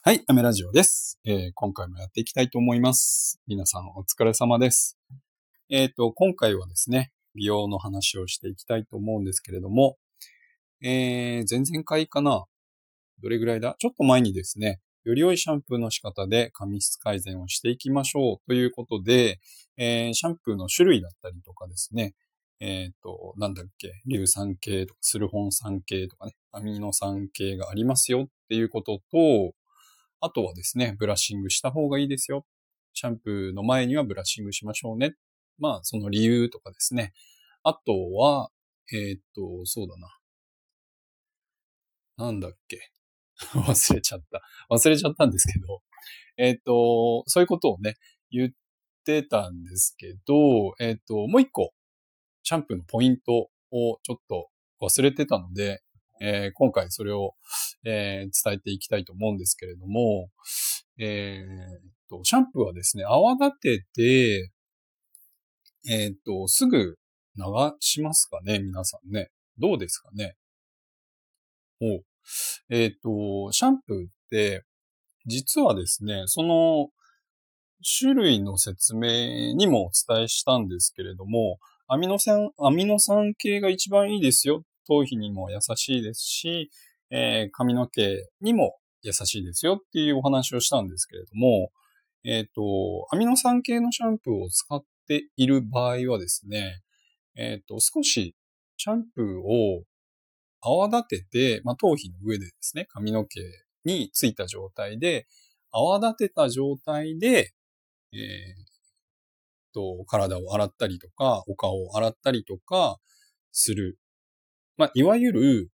はい、アメラジオです、えー今回もやっていきたいと思います。皆さんお疲れ様です。えっ、と、今回はですね、美容の話をしていきたいと思うんですけれども、えー、前々回かなどれぐらいだ？ちょっと前にですね、より良いシャンプーの仕方で髪質改善をしていきましょうということで、えーシャンプーの種類だったりとかですね、えっ、と、なんだっけ、硫酸系とかスルホン酸系とかね、アミノ酸系がありますよっていうことと、あとはですね、ブラッシングした方がいいですよ。シャンプーの前にはブラッシングしましょうね。まあ、その理由とかですね。あとは、えーっと、そうだな。なんだっけ。忘れちゃった。忘れちゃったんですけど。えーっと、そういうことをね、言ってたんですけど、えーっと、もう一個、シャンプーのポイントをちょっと忘れてたので、えー今回それを、えー伝えていきたいと思うんですけれども、えーと、シャンプーはですね、泡立てて、えーっと、すぐ流しますかね、皆さんね。どうですかね？おえーと、シャンプーって、実はですね、その、種類の説明にもお伝えしたんですけれども、アミノ酸、アミノ酸系が一番いいですよ。頭皮にも優しいですし、えー髪の毛にも優しいですよっていうお話をしたんですけれども、えっ、と、アミノ酸系のシャンプーを使っている場合はですね、えっ、と、少しシャンプーを泡立てて、まあ、頭皮の上でですね、髪の毛についた状態で、泡立てた状態で、えーと、体を洗ったりとか、お顔を洗ったりとかする。まあ、いわゆる、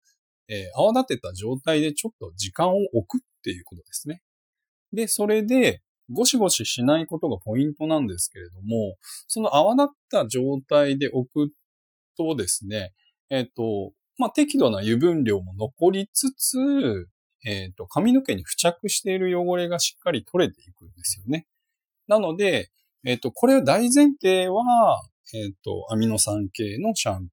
えー泡立てた状態でちょっと時間を置くっていうことですね。で、それで、ゴシゴシしないことがポイントなんですけれども、その泡立った状態で置くとですね、えっ、と、まあ、適度な油分量も残りつつ、えっ、と、髪の毛に付着している汚れがしっかり取れていくんですよね。なので、えっ、と、これ大前提は、えっ、と、アミノ酸系のシャン、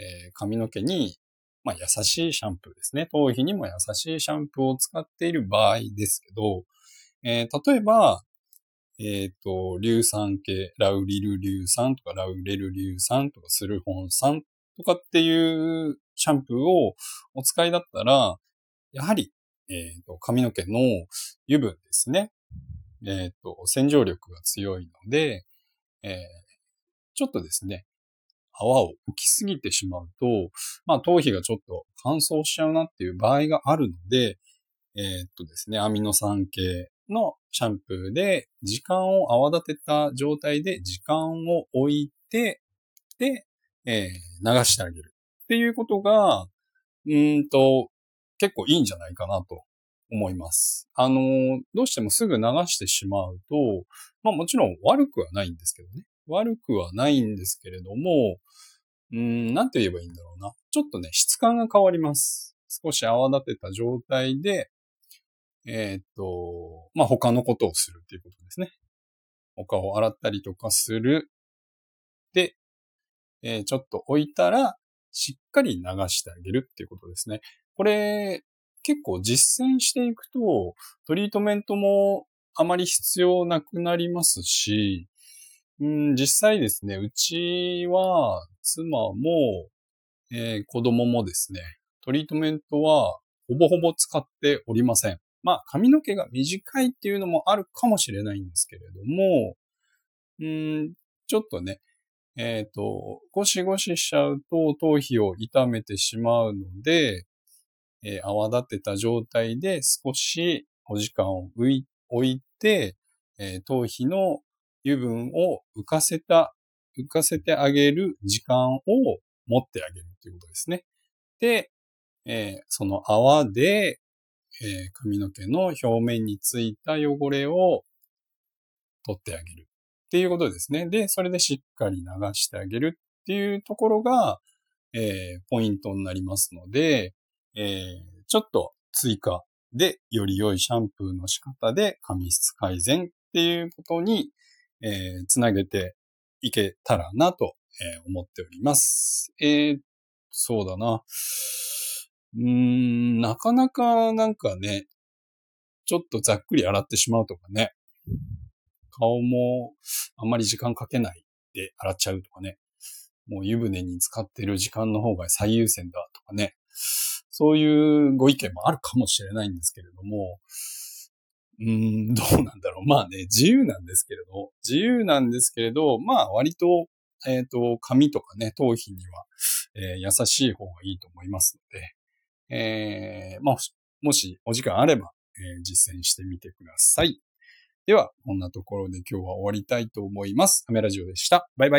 えー髪の毛に、まあ、優しいシャンプーですね。頭皮にも優しいシャンプーを使っている場合ですけど、えー例えば、えっ、と、硫酸系、ラウリル硫酸とかラウレル硫酸とかスルホン酸とかっていうシャンプーをお使いだったら、やはり、えっ、と、髪の毛の油分ですね。えっ、と、洗浄力が強いので、えーちょっとですね、泡を浮きすぎてしまうと、まあ、頭皮がちょっと乾燥しちゃうなっていう場合があるので、えーっとですね、アミノ酸系のシャンプーで時間を泡立てた状態で時間を置いて、で、えー流してあげるっていうことが、うんと、結構いいんじゃないかなと思います。あの、どうしてもすぐ流してしまうと、まあもちろん悪くはないんですけどね。悪くはないんですけれども、うん、なんて言えばいいんだろうな。ちょっとね、質感が変わります。少し泡立てた状態で、えーっと、まあ、他のことをするっていうことですね。お顔を洗ったりとかする。で、えーちょっと置いたら、しっかり流してあげるっていうことですね。これ、結構実践していくと、トリートメントもあまり必要なくなりますし、ん、実際ですね、うちは、妻も、えー子供もですね、トリートメントはほぼほぼ使っておりません。まあ、髪の毛が短いっていうのもあるかもしれないんですけれども、うん、ちょっとね、えっ、と、ゴシゴシしちゃうと頭皮を傷めてしまうので、えー泡立てた状態で少しお時間を置い置いて、えー頭皮の油分を浮かせた、浮かせてあげる時間を持ってあげるということですね。で、えーその泡で、えー髪の毛の表面についた汚れを取ってあげるっていうことですね。で、それでしっかり流してあげるっていうところが、えーポイントになりますので、えちょっと追加でより良いシャンプーの仕方で髪質改善っていうことに、えーつなげていけたらなと、えー思っております。えーそうだな。うん、なかなかなんかね、ちょっとざっくり洗ってしまうとかね。顔もあんまり時間かけないで洗っちゃうとかね。もう湯船に使ってる時間の方が最優先だとかね。そういうご意見もあるかもしれないんですけれども、うん、どうなんだろう。まあね、自由なんですけれど、自由なんですけれど、まあ割と、えっ、ー、と、髪とかね、頭皮には、えー、優しい方がいいと思いますので、えー、まあ、もしお時間あれば、えー、実践してみてください。では、こんなところで今日は終わりたいと思います。アメラジオでした。バイバイ。